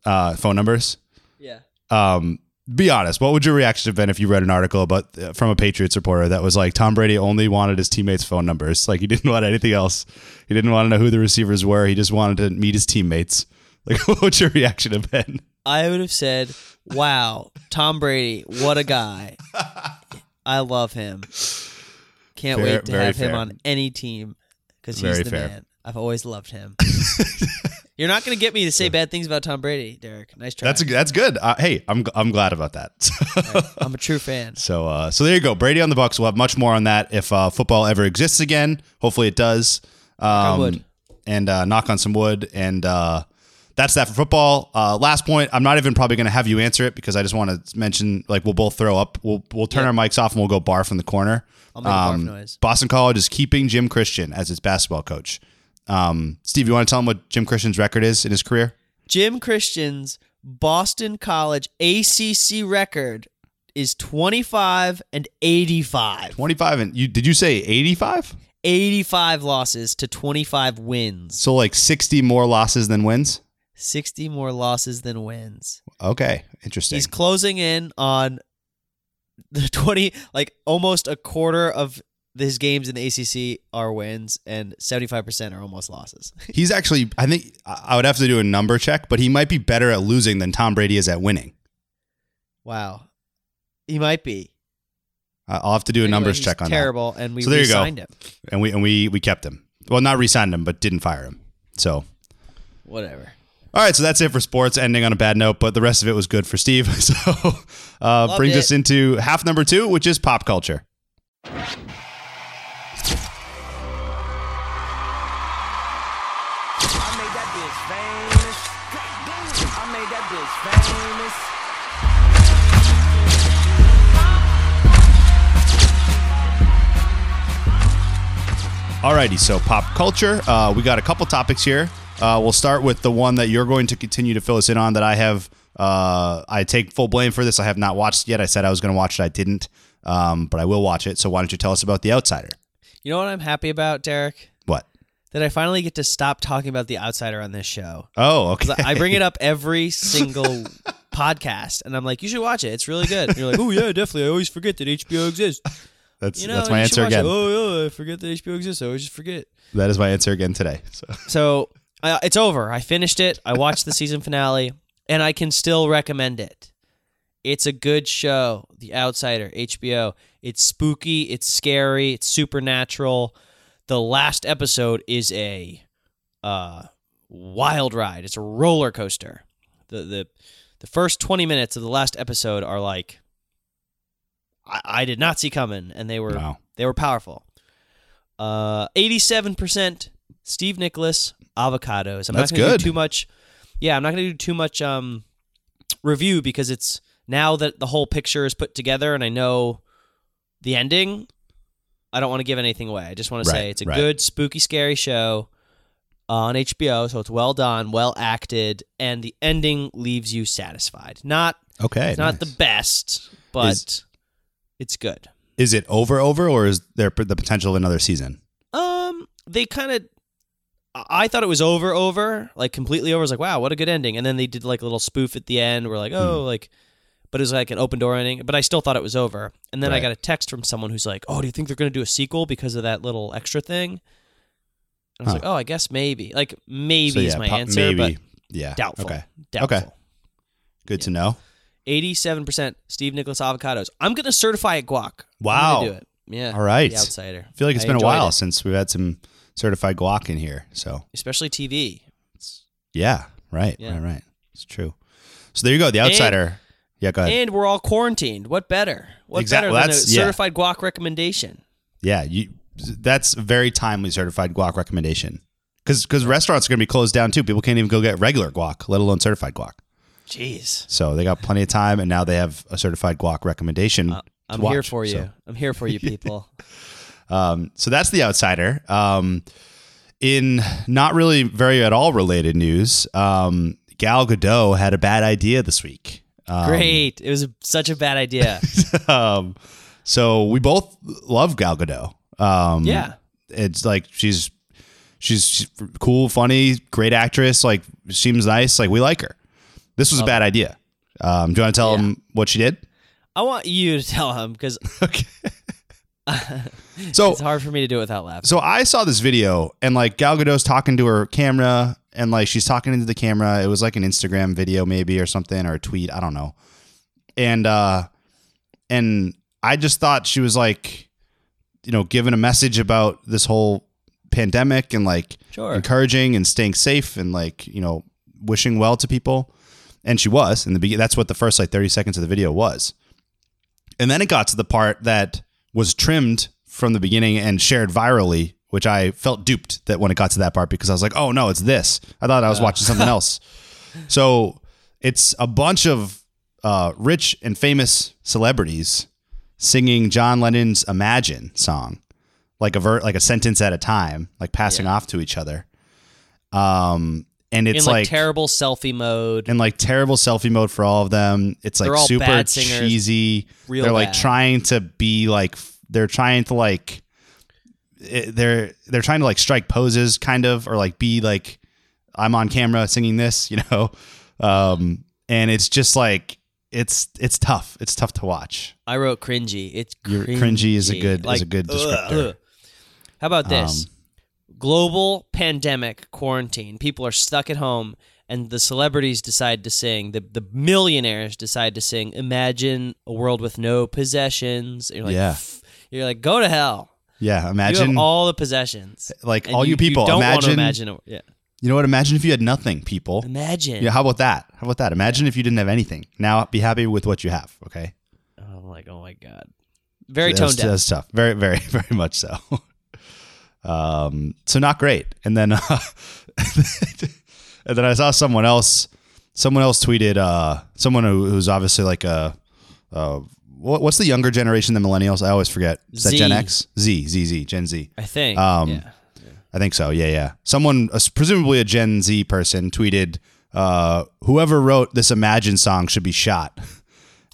Speaker 1: uh, phone numbers.
Speaker 2: Yeah.
Speaker 1: Um, be honest, what would your reaction have been if you read an article about uh, from a Patriots reporter that was like Tom Brady only wanted his teammates' phone numbers, like he didn't want anything else. He didn't want to know who the receivers were. He just wanted to meet his teammates. <laughs> Like, what would your reaction have been?
Speaker 2: I would have said, "Wow, Tom Brady, what a guy! I love him. Can't
Speaker 1: Fair-
Speaker 2: wait to have him on any team because he's the
Speaker 1: fair.
Speaker 2: man. I've always loved him. <laughs> You're not going to get me to say bad things about Tom Brady, Derek. Nice try.
Speaker 1: That's that's good. Uh, hey, I'm I'm glad about that. <laughs>
Speaker 2: I'm a true fan.
Speaker 1: so uh, so there you go. Brady on the Bucks. We'll have much more on that if uh, football ever exists again. Hopefully it does. Um,
Speaker 2: wood.
Speaker 1: and uh, knock on some wood. And uh, that's that for football. Uh, last point. I'm not even probably going to have you answer it because I just want to mention like we'll both throw up. We'll we'll turn our mics off and we'll go barf in the corner. Um,
Speaker 2: I'll make a barf noise.
Speaker 1: Boston College is keeping Jim Christian as its basketball coach. Um, Steve, you want to tell him what Jim Christian's record is in his career?
Speaker 2: Jim Christian's Boston College ACC record is 25 and 85.
Speaker 1: 25 and you did you say 85?
Speaker 2: 85 losses to 25 wins.
Speaker 1: So like 60 more losses than wins.
Speaker 2: 60 more losses than wins.
Speaker 1: Okay, interesting.
Speaker 2: He's closing in on the 20 like almost a quarter of his games in the ACC are wins, and seventy five percent are almost losses. <laughs>
Speaker 1: He's actually, I think I would have to do a number check, but he might be better at losing than Tom Brady is at winning.
Speaker 2: wow, he might be.
Speaker 1: I'll have to do a
Speaker 2: Anyway,
Speaker 1: numbers check on him.
Speaker 2: terrible, and we
Speaker 1: So there you go.
Speaker 2: him.
Speaker 1: And we and we we kept him. Well, not re-signed him, but didn't fire him. So
Speaker 2: Whatever.
Speaker 1: All right, so that's it for sports, ending on a bad note, but the rest of it was good for Steve. <laughs> So uh, brings
Speaker 2: it.
Speaker 1: us into half number two, which is pop culture. Alrighty, so pop culture. Uh, we got a couple topics here. Uh, we'll start with the one that you're going to continue to fill us in on. That I have, uh, I take full blame for this. I have not watched yet. I said I was going to watch it. I didn't, um, but I will watch it. So why don't you tell us about The Outsider?
Speaker 2: You know what I'm happy about, Derek? That I finally get to stop talking about the outsider on this show.
Speaker 1: Oh, okay.
Speaker 2: I bring it up every single <laughs> podcast, and I'm like, you should watch it. It's really good. And you're like, oh yeah, definitely. I always forget that HBO exists.
Speaker 1: That's
Speaker 2: You know,
Speaker 1: that's my answer
Speaker 2: watch it.
Speaker 1: again.
Speaker 2: Oh yeah, I forget that HBO exists. I always just forget.
Speaker 1: That is my answer again today. So
Speaker 2: So uh, it's over. I finished it. I watched the season finale, and I can still recommend it. It's a good show. The Outsider, HBO. It's spooky. It's scary. It's supernatural. The last episode is a uh, wild ride. It's a roller coaster. The the the first twenty minutes of the last episode are like I, I did not see coming, and they were
Speaker 1: Wow.
Speaker 2: they were powerful. Uh, eighty-seven percent Steve Nicholas avocados. I'm
Speaker 1: That's
Speaker 2: not do too much. Yeah, I'm not going to do too much um, review because it's now that the whole picture is put together and I know the ending. I don't want to give anything away. I just want to
Speaker 1: Right,
Speaker 2: say it's a
Speaker 1: right.
Speaker 2: good, spooky, scary show on HBO. So it's well done, well acted, and the ending leaves you satisfied. Not
Speaker 1: okay,
Speaker 2: it's not
Speaker 1: nice.
Speaker 2: the best, but
Speaker 1: Is-
Speaker 2: it's good.
Speaker 1: Is it over over or is there the potential of another season?
Speaker 2: Um, they kind of. I thought it was over, over, like completely over. I was like, wow, what a good ending. And then they did like a little spoof at the end. We're like,
Speaker 1: Hmm.
Speaker 2: oh, like, but it was like an open door ending. But I still thought it was over. And then I got a text from someone who's like, oh, do you think they're going to do a sequel because of that little extra thing? And I was
Speaker 1: Huh.
Speaker 2: like, oh, I guess maybe. Like maybe
Speaker 1: So,
Speaker 2: is my
Speaker 1: pop-
Speaker 2: answer,
Speaker 1: maybe.
Speaker 2: but
Speaker 1: yeah.
Speaker 2: doubtful.
Speaker 1: Okay.
Speaker 2: Doubtful.
Speaker 1: Okay. Good to know.
Speaker 2: Eighty-seven percent Steve Nicholas avocados. I'm gonna certify it guac. I'm
Speaker 1: Wow.
Speaker 2: do it. Yeah.
Speaker 1: All right.
Speaker 2: The outsider.
Speaker 1: I feel like it's
Speaker 2: I
Speaker 1: been a while
Speaker 2: it.
Speaker 1: since we've had some certified guac in here. So
Speaker 2: especially TV.
Speaker 1: yeah, right,
Speaker 2: Yeah.
Speaker 1: right, right. It's true. So there you go. The outsider. Yeah, go ahead.
Speaker 2: And we're all quarantined. What better? What
Speaker 1: Exact-
Speaker 2: better
Speaker 1: well,
Speaker 2: than a
Speaker 1: that's- yeah.
Speaker 2: certified guac recommendation?
Speaker 1: yeah, you. That's a very timely certified guac recommendation. Because because restaurants are going to be closed down too. People can't even go get regular guac, let alone certified guac.
Speaker 2: Jeez.
Speaker 1: So they got plenty of time, and now they have a certified guac recommendation.
Speaker 2: Uh, I'm here
Speaker 1: watch.
Speaker 2: for you.
Speaker 1: So-
Speaker 2: I'm here for you, <laughs> people.
Speaker 1: Um, so that's the outsider. Um, in not really very at all related news, um, Gal Gadot had a bad idea this week. Um,
Speaker 2: Great. It was such a bad idea. <laughs>
Speaker 1: um, so we both love Gal Gadot. Um,
Speaker 2: Yeah.
Speaker 1: it's like she's she's cool, funny, great actress. Like seems nice. Like we like her. This was a bad idea. Um, do you want to tell
Speaker 2: Yeah.
Speaker 1: him what she did?
Speaker 2: I want you to tell him because <laughs>
Speaker 1: Okay. <laughs> so
Speaker 2: it's hard for me to do it without laughing.
Speaker 1: So I saw this video and like Gal Gadot's talking to her camera and like she's talking into the camera. It was like an Instagram video maybe or something or a tweet, I don't know. And uh and I just thought she was like you know giving a message about this whole pandemic and like
Speaker 2: Sure.
Speaker 1: encouraging and staying safe and like, you know, wishing well to people. And she was in the beginning. That's what the first like 30 seconds of the video was. And then it got to the part that was trimmed from the beginning and shared virally, which I felt duped that when it got to that part because I was like, oh no, it's this. I thought I was watching something <laughs> else. So it's a bunch of uh, rich and famous celebrities singing John Lennon's Imagine song, like a ver- like a sentence at a time, like passing off to each other. Um, and it's
Speaker 2: in like,
Speaker 1: like
Speaker 2: terrible selfie mode.
Speaker 1: in like terrible selfie mode for all of them. It's like
Speaker 2: They're all
Speaker 1: super
Speaker 2: bad singers,
Speaker 1: cheesy.
Speaker 2: real
Speaker 1: they're like
Speaker 2: bad.
Speaker 1: trying to be like f- they're trying to like it- they're they're trying to like strike poses kind of or like be like I'm on camera singing this, <laughs> you know. Um and it's just like it's it's tough. It's tough to watch.
Speaker 2: I wrote cringy. It's cringy.
Speaker 1: cringy is a good- is a good descriptor.
Speaker 2: How about this?
Speaker 1: Um,
Speaker 2: Global pandemic quarantine. People are stuck at home, and the celebrities decide to sing. The the millionaires decide to sing. Imagine a world with no possessions. You're like,
Speaker 1: Yeah.
Speaker 2: You're like, go to hell.
Speaker 1: Yeah,
Speaker 2: You
Speaker 1: imagine
Speaker 2: all the possessions.
Speaker 1: like all you, people.
Speaker 2: don't want to
Speaker 1: imagine,
Speaker 2: imagine. A, yeah.
Speaker 1: You know what? Imagine if you had nothing, people.
Speaker 2: Imagine.
Speaker 1: Yeah, how about that? How about that? Imagine if you didn't have anything. Now be happy with what you have. Okay.
Speaker 2: I'm like, oh my god. Very
Speaker 1: that's,
Speaker 2: tone deaf.
Speaker 1: That's tough. Very, very, <laughs> very much so. um, so not great. And then, uh, <laughs> and then I saw someone else. Someone else tweeted. Uh, someone who, who's obviously like a. Uh, what, what's the younger generation than millennials? I always forget. Is that
Speaker 2: Z.
Speaker 1: Gen X? Z, Z, Z, Gen Z.
Speaker 2: I think.
Speaker 1: Um,
Speaker 2: yeah.
Speaker 1: I think so. Yeah, yeah. Someone, uh, presumably a Gen Z person, tweeted, uh, "Whoever wrote this Imagine song should be shot." <laughs>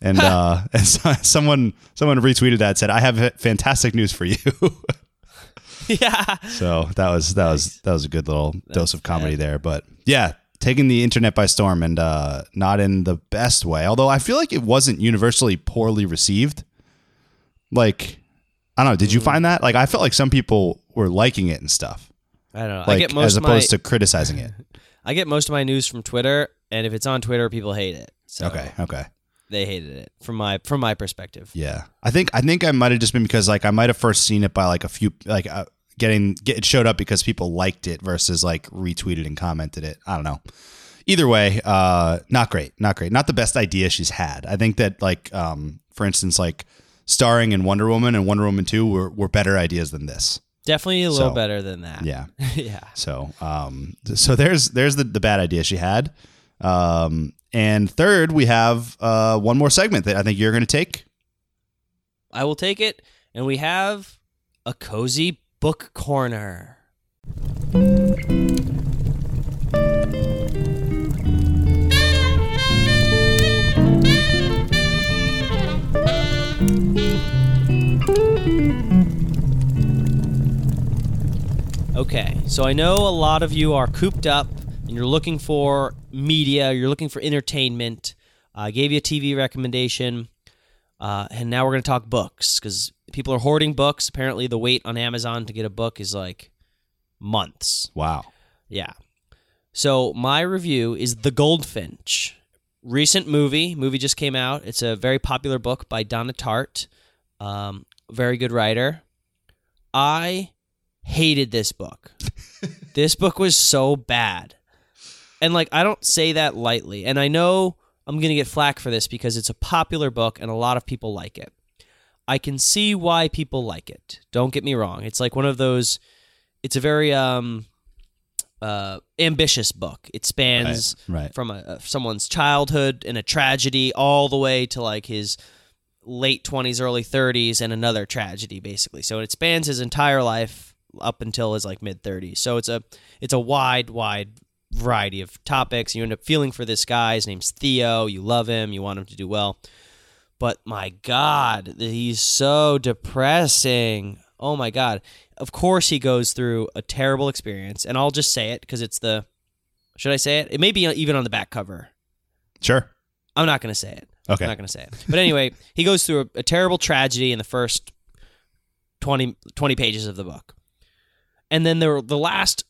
Speaker 1: And uh, <laughs> and so, someone someone retweeted that said, "I have fantastic news for you." <laughs>
Speaker 2: yeah.
Speaker 1: so that was that was that was a good little dose of comedy there. But yeah, taking the internet by storm and uh, not in the best way. Although I feel like it wasn't universally poorly received. Like, I don't know. Did you
Speaker 2: Mm.
Speaker 1: find that? Like, I felt like some people were liking it and stuff.
Speaker 2: I don't know. I
Speaker 1: Like,
Speaker 2: get most
Speaker 1: as
Speaker 2: of my
Speaker 1: opposed to criticizing it. <laughs>
Speaker 2: I get most of my news from Twitter, and if it's on Twitter, people hate it. So
Speaker 1: Okay. Okay.
Speaker 2: they hated it from my from my perspective.
Speaker 1: Yeah, I think I think I might have just been because like I might have first seen it by like a few like uh, getting get, it showed up because people liked it versus like retweeted and commented it. I don't know. Either way, uh, not great, not great, not the best idea she's had. I think that like um, for instance, like starring in Wonder Woman and Wonder Woman Two were were better ideas than this.
Speaker 2: Definitely a little
Speaker 1: So,
Speaker 2: better than that.
Speaker 1: Yeah. <laughs>
Speaker 2: yeah.
Speaker 1: So, um, so there's there's the, the bad idea she had. Um, and third, we have uh, one more segment that I think you're going to take.
Speaker 2: I will take it, and we have a cozy book corner. Okay, so I know a lot of you are cooped up and you're looking for media, you're looking for entertainment. I gave you a TV recommendation, uh, and now we're going to talk books because people are hoarding books. Apparently, the wait on Amazon to get a book is like months.
Speaker 1: Wow.
Speaker 2: Yeah. So my review is The Goldfinch. Recent movie. Movie just came out. It's a very popular book by Donna Tartt. Um, very good writer. I hated this book. <laughs> this book was so bad. And like I don't say that lightly. And I know I'm going to get flack for this because it's a popular book and a lot of people like it. I can see why people like it. Don't get me wrong. It's like one of those it's a very um uh ambitious book. It spans
Speaker 1: Right, right.
Speaker 2: from a, a- someone's childhood and a tragedy all the way to like his late 20s early 30s and another tragedy basically. So it spans his entire life up until his like mid 30s. So it's a it's a wide wide variety of topics. You end up feeling for this guy. His name's Theo. You love him. You want him to do well. But my God, he's so depressing. Oh my God. Of course, he goes through a terrible experience. And I'll just say it because it's the. Should I say it? It may be even on the back cover.
Speaker 1: Sure.
Speaker 2: I'm not going to say it.
Speaker 1: Okay.
Speaker 2: I'm not going to say it. But anyway, he goes through a, a terrible tragedy in the first 20, 20 pages of the book. And then there, the last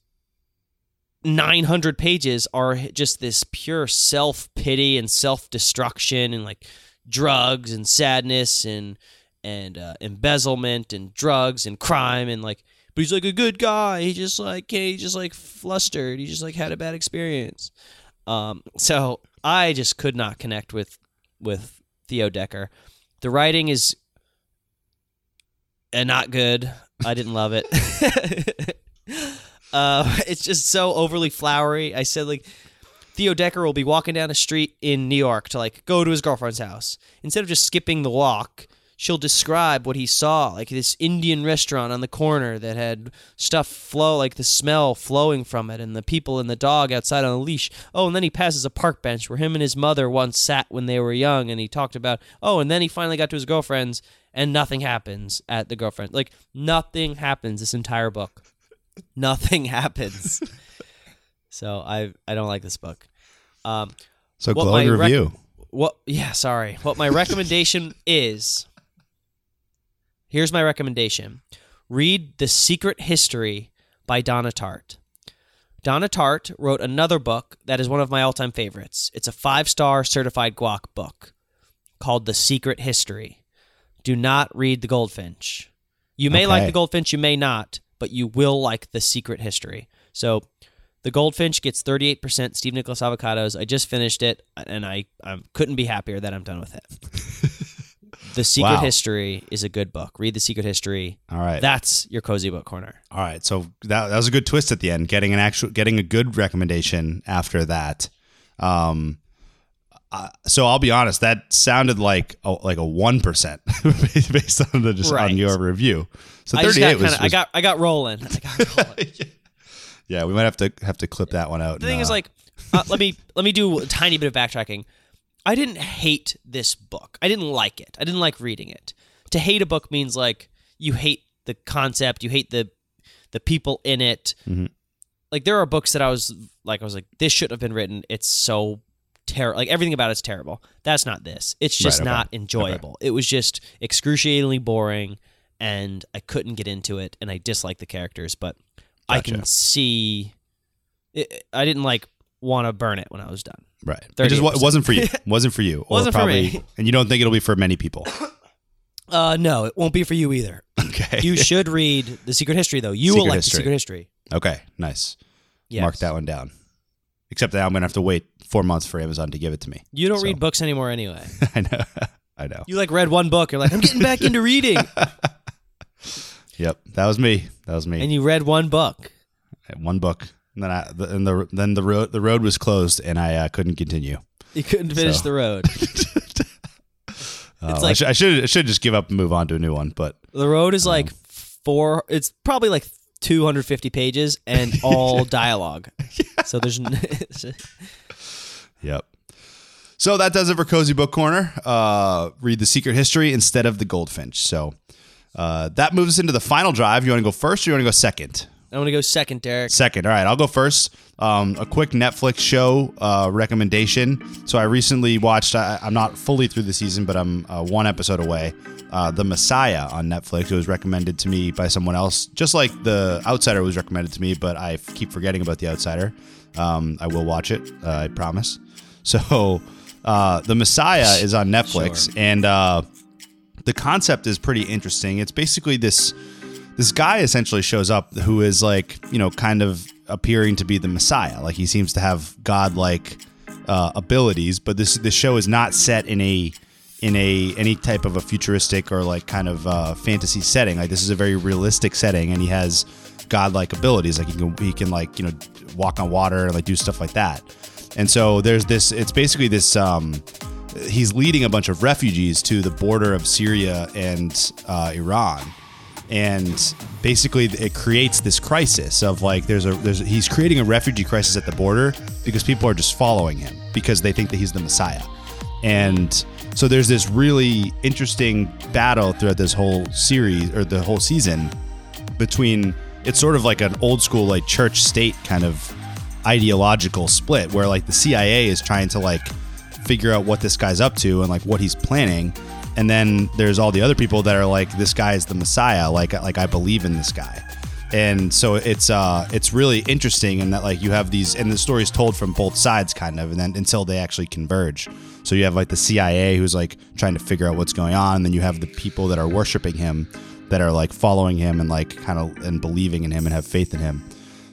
Speaker 2: 900 pages are just this pure self pity and self destruction and like drugs and sadness and and uh, embezzlement and drugs and crime and like but he's like a good guy. He just like he just like flustered. He just like had a bad experience. Um so i just could not connect with with theo decker. The writing is uh, not good. I didn't love it <laughs> uh <laughs> it's just so overly flowery i said like Theo Decker will be walking down a street in New York to like go to his girlfriend's house. Instead of just skipping the walk, she'll describe what he saw, like this Indian restaurant on the corner that had stuff flow, like the smell flowing from it, and the people and the dog outside on a leash. Oh, and then he passes a park bench where him and his mother once sat when they were young, and he talked about. Oh, and then he finally got to his girlfriend's, and nothing happens at the girlfriend. Like nothing happens this entire book. Nothing <laughs> happens. So I I don't like this book. Um,
Speaker 1: So glowing
Speaker 2: rec-
Speaker 1: review.
Speaker 2: what? Yeah, sorry. What my recommendation is. Here's my recommendation: read *The Secret History* by Donna Tartt. Donna Tartt wrote another book that is one of my all-time favorites. It's a five-star certified guac book called *The Secret History*. Do not read *The Goldfinch*. You may like *The Goldfinch*, you may not, but you will like *The Secret History*. So, the Goldfinch gets 38% Steve Nicholas avocados. I just finished it, and I, I couldn't be happier that I'm done with it. <laughs> the Secret
Speaker 1: Wow.
Speaker 2: History is a good book. Read The Secret History.
Speaker 1: All right.
Speaker 2: That's your cozy book corner.
Speaker 1: All right, so that, that was a good twist at the end, getting an actual, getting a good recommendation after that. Um, uh, so I'll be honest, that sounded like a, like a one percent <laughs> based on the just
Speaker 2: Right.
Speaker 1: on your review. So
Speaker 2: thirty eight just
Speaker 1: thirty
Speaker 2: got
Speaker 1: eight was,
Speaker 2: I got I got rolling. I got <laughs> rolling.
Speaker 1: yeah. We might have to have to clip that one out.
Speaker 2: the thing
Speaker 1: and,
Speaker 2: is
Speaker 1: uh,
Speaker 2: like uh, let me <laughs> let me do a tiny bit of backtracking i didn't hate this book i didn't like it i didn't like reading it to hate a book means like you hate the concept you hate the the people in it
Speaker 1: Mm-hmm.
Speaker 2: like there are books that i was like i was like this shouldn't have been written it's so terrible like everything about it's terrible that's not this it's just
Speaker 1: Right, okay.
Speaker 2: not enjoyable it was just excruciatingly boring and i couldn't get into it and i disliked the characters but i can see it, I didn't like want to burn it when I was done.
Speaker 1: right, it just wa-
Speaker 2: 38%.
Speaker 1: wasn't for you. <laughs> wasn't for you. Or
Speaker 2: Wasn't for
Speaker 1: probably,
Speaker 2: me.
Speaker 1: And you don't think it'll be for many people. <coughs>
Speaker 2: Uh, no, it won't be for you either.
Speaker 1: Okay.
Speaker 2: You <laughs> should read The Secret History, though. You will like
Speaker 1: History.
Speaker 2: The Secret History.
Speaker 1: okay. Nice.
Speaker 2: Yes.
Speaker 1: Mark that one down. Except that I'm gonna have to wait four months for Amazon to give it to me.
Speaker 2: You don't
Speaker 1: So-
Speaker 2: read books anymore anyway. <laughs>
Speaker 1: I know. <laughs> I know.
Speaker 2: You like read one book. You're like, I'm getting back into reading, <laughs>
Speaker 1: Yep. That was me. That was me.
Speaker 2: and you read one book.
Speaker 1: one book. And then I, the, and the then the road the road was closed and I uh, couldn't continue.
Speaker 2: You couldn't finish
Speaker 1: So-
Speaker 2: the road.
Speaker 1: Uh,
Speaker 2: It's
Speaker 1: I,
Speaker 2: like-
Speaker 1: should, I should I should just give up and move on to a new one. But
Speaker 2: The road
Speaker 1: Um,
Speaker 2: is like four. It's probably like 250 pages and <laughs> all dialogue. So there's. n- <laughs>
Speaker 1: yep. So that does it for Cozy Book Corner. Uh, read the Secret History instead of the Goldfinch. So uh, that moves us into the final drive. You want to go first or you want to go second?
Speaker 2: I want to go second, Derek.
Speaker 1: Second. All right, I'll go first. Um, a quick Netflix show uh, recommendation. So I recently watched. I, I'm not fully through the season, but I'm uh, one episode away. Uh, the Messiah on Netflix. It was recommended to me by someone else, just like The Outsider was recommended to me. But I f- keep forgetting about The Outsider. Um, I will watch it. Uh, I promise. <laughs> So uh, the Messiah is on Netflix, and uh, the concept is pretty interesting. It's basically this this guy essentially shows up who is like you know kind of appearing to be the messiah. Like he seems to have godlike uh, abilities but this this show is not set in a in a any type of a futuristic or like kind of uh, fantasy setting. Like this is a very realistic setting and he has godlike abilities. Like he can he can like you know walk on water and like do stuff like that. And so there's this it's basically this um he's leading a bunch of refugees to the border of syria and uh, iran and basically it creates this crisis of like there's a there's he's creating a refugee crisis at the border because people are just following him because they think that he's the messiah. And so there's this really interesting battle throughout this whole series or the whole season between it's sort of like an old school like church state kind of ideological split where like the CIA is trying to like figure out what this guy's up to and like what he's planning and then there's all the other people that are like this guy is the messiah. Like like I believe in this guy. And so it's uh it's really interesting in that like you have these and the story's told from both sides kind of and then until they actually converge. So you have like the CIA who's like trying to figure out what's going on and then you have the people that are worshiping him that are like following him and like kind of and believing in him and have faith in him.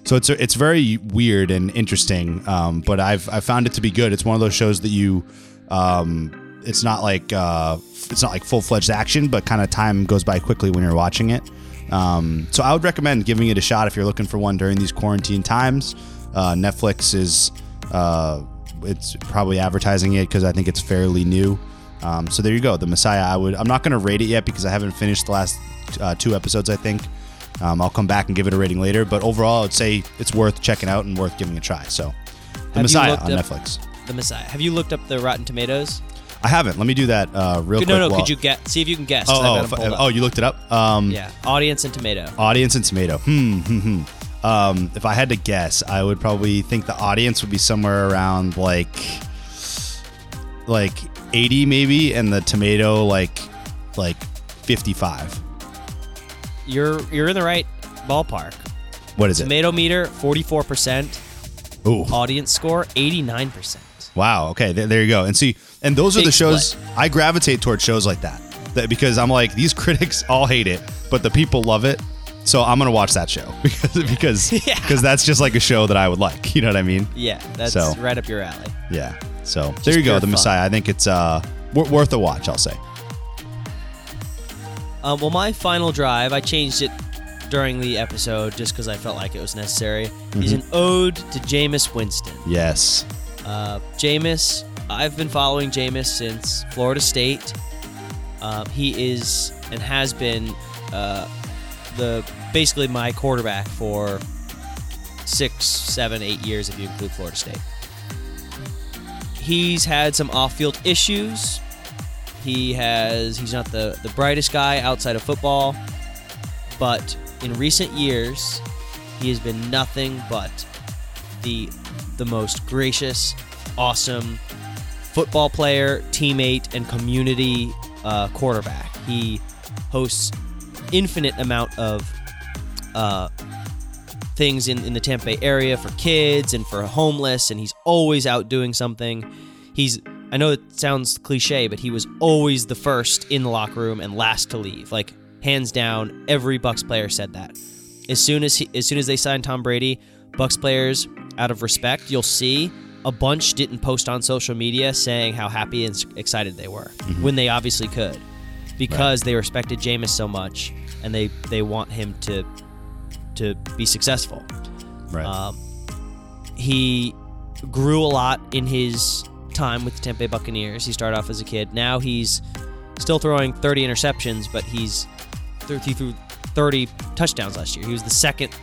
Speaker 1: So it's it's very weird and interesting, um, but I've I found it to be good. It's one of those shows that you, um, it's not like uh, it's not like full fledged action, but kind of time goes by quickly when you're watching it. Um, so I would recommend giving it a shot if you're looking for one during these quarantine times. Uh, Netflix is uh, it's probably advertising it because I think it's fairly new. Um, so there you go, The Messiah. I would I'm not going to rate it yet because I haven't finished the last uh, two episodes. I think. Um, I'll come back and give it a rating later, but overall, I would say it's worth checking out and worth giving a try. So, The
Speaker 2: you
Speaker 1: Messiah on Netflix.
Speaker 2: The Messiah. Have you looked up the Rotten Tomatoes?
Speaker 1: I haven't. Let me do that uh, real
Speaker 2: Could-
Speaker 1: quick.
Speaker 2: no, no. Could you get see if you can guess?
Speaker 1: Oh, oh,
Speaker 2: got 'em
Speaker 1: f-
Speaker 2: pulled up.
Speaker 1: oh, you looked it up. Um,
Speaker 2: yeah. Audience and tomato.
Speaker 1: Audience and tomato. Hmm, hmm, hmm. Um, if I had to guess, I would probably think the audience would be somewhere around like like 80 maybe, and the tomato like like 55.
Speaker 2: You're you're in the right ballpark.
Speaker 1: What is it?
Speaker 2: Tomato meter 44%,
Speaker 1: Ooh.
Speaker 2: audience score 89%.
Speaker 1: Wow. Okay. There, there you go. And see, and those are the shows
Speaker 2: split.
Speaker 1: I gravitate towards shows like that. that. Because I'm like, these <laughs> critics all hate it, but the people love it. So I'm gonna watch that show <laughs> because because <laughs>
Speaker 2: Yeah.
Speaker 1: that's just like a show that I would like. You know what I mean?
Speaker 2: Yeah, that's
Speaker 1: So.
Speaker 2: right up your alley.
Speaker 1: Yeah. So there you go, The
Speaker 2: fun.
Speaker 1: Messiah. I think it's uh wor- worth a watch. I'll say.
Speaker 2: Um, well, my final drive, I changed it during the episode just because I felt like it was necessary. Is
Speaker 1: Mm-hmm.
Speaker 2: an ode to Jameis Winston.
Speaker 1: Yes.
Speaker 2: Uh, Jameis, I've been following Jameis since Florida State. Um, he is and has been uh, the basically my quarterback for six, seven, eight years if you include Florida State. He's had some off-field issues. He has he's not the the brightest guy outside of football, but in recent years, he has been nothing but the the most gracious, awesome football player, teammate, and community uh, quarterback. He hosts infinite amount of uh, things in, in the Tampa Bay area for kids and for homeless, and he's always out doing something. He's I know it sounds cliche, but he was always the first in the locker room and last to leave. Like hands down, every Bucks player said that. As soon as he, as soon as they signed Tom Brady, Bucks players, out of respect, you'll see a bunch didn't post on social media saying how happy and excited they were when they obviously could, because they respected Jameis so much and they they want him to to be successful.
Speaker 1: Right.
Speaker 2: Um, he grew a lot in his time with the Tampa Bay Buccaneers. He started off as a kid. Now he's still throwing 30 interceptions, but he's th- he threw 30 touchdowns last year. He was the second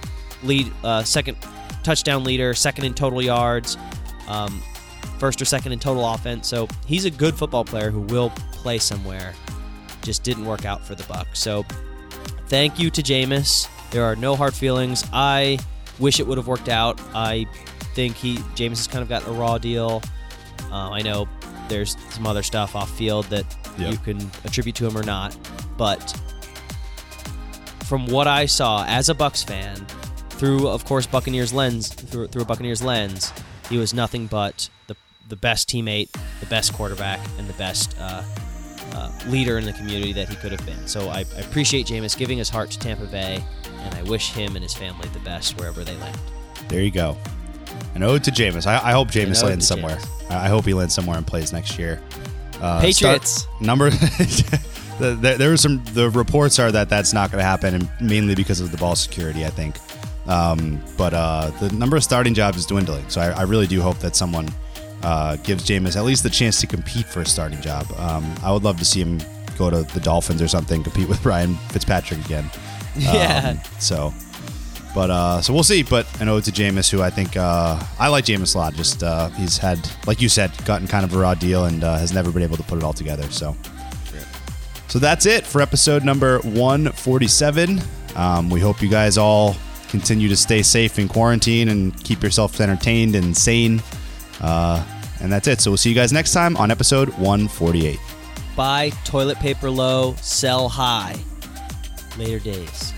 Speaker 2: lead, uh, second touchdown leader, second in total yards, um, first or second in total offense. So he's a good football player who will play somewhere. Just didn't work out for the Bucks. So thank you to Jameis. There are no hard feelings. I wish it would have worked out. I think he Jameis has kind of got a raw deal. Uh, I know there's some other stuff off field that
Speaker 1: Yeah.
Speaker 2: you can attribute to him or not, but from what I saw as a Bucks fan, through of course Buccaneers lens, through, through a Buccaneers lens, he was nothing but the the best teammate, the best quarterback, and the best uh, uh, leader in the community that he could have been. So I, I appreciate Jameis giving his heart to Tampa Bay, and I wish him and his family the best wherever they land.
Speaker 1: There you go. An ode to Jameis. I, I hope Jameis lands somewhere.
Speaker 2: Jameis.
Speaker 1: I I hope he lands somewhere and plays next year. Uh,
Speaker 2: Patriots.
Speaker 1: number. <laughs> the, the, there were some. The reports are that that's not going to happen, and mainly because of the ball security. I think. Um, but uh, the number of starting jobs is dwindling, so I, I really do hope that someone uh, gives Jameis at least the chance to compete for a starting job. Um, I would love to see him go to the Dolphins or something, compete with <laughs> Ryan Fitzpatrick again. <laughs>
Speaker 2: Yeah.
Speaker 1: Um, so, but uh, so we'll see. But an ode to Jameis, who I think uh, I like Jameis a lot. Just uh, he's had, like you said, gotten kind of a raw deal and uh, has never been able to put it all together. So, so that's it for episode number 147. Um, we hope you guys all continue to stay safe in quarantine and keep yourself entertained and sane. Uh, and that's it. So we'll see you guys next time on episode 148.
Speaker 2: Buy toilet paper low, sell high. Later days.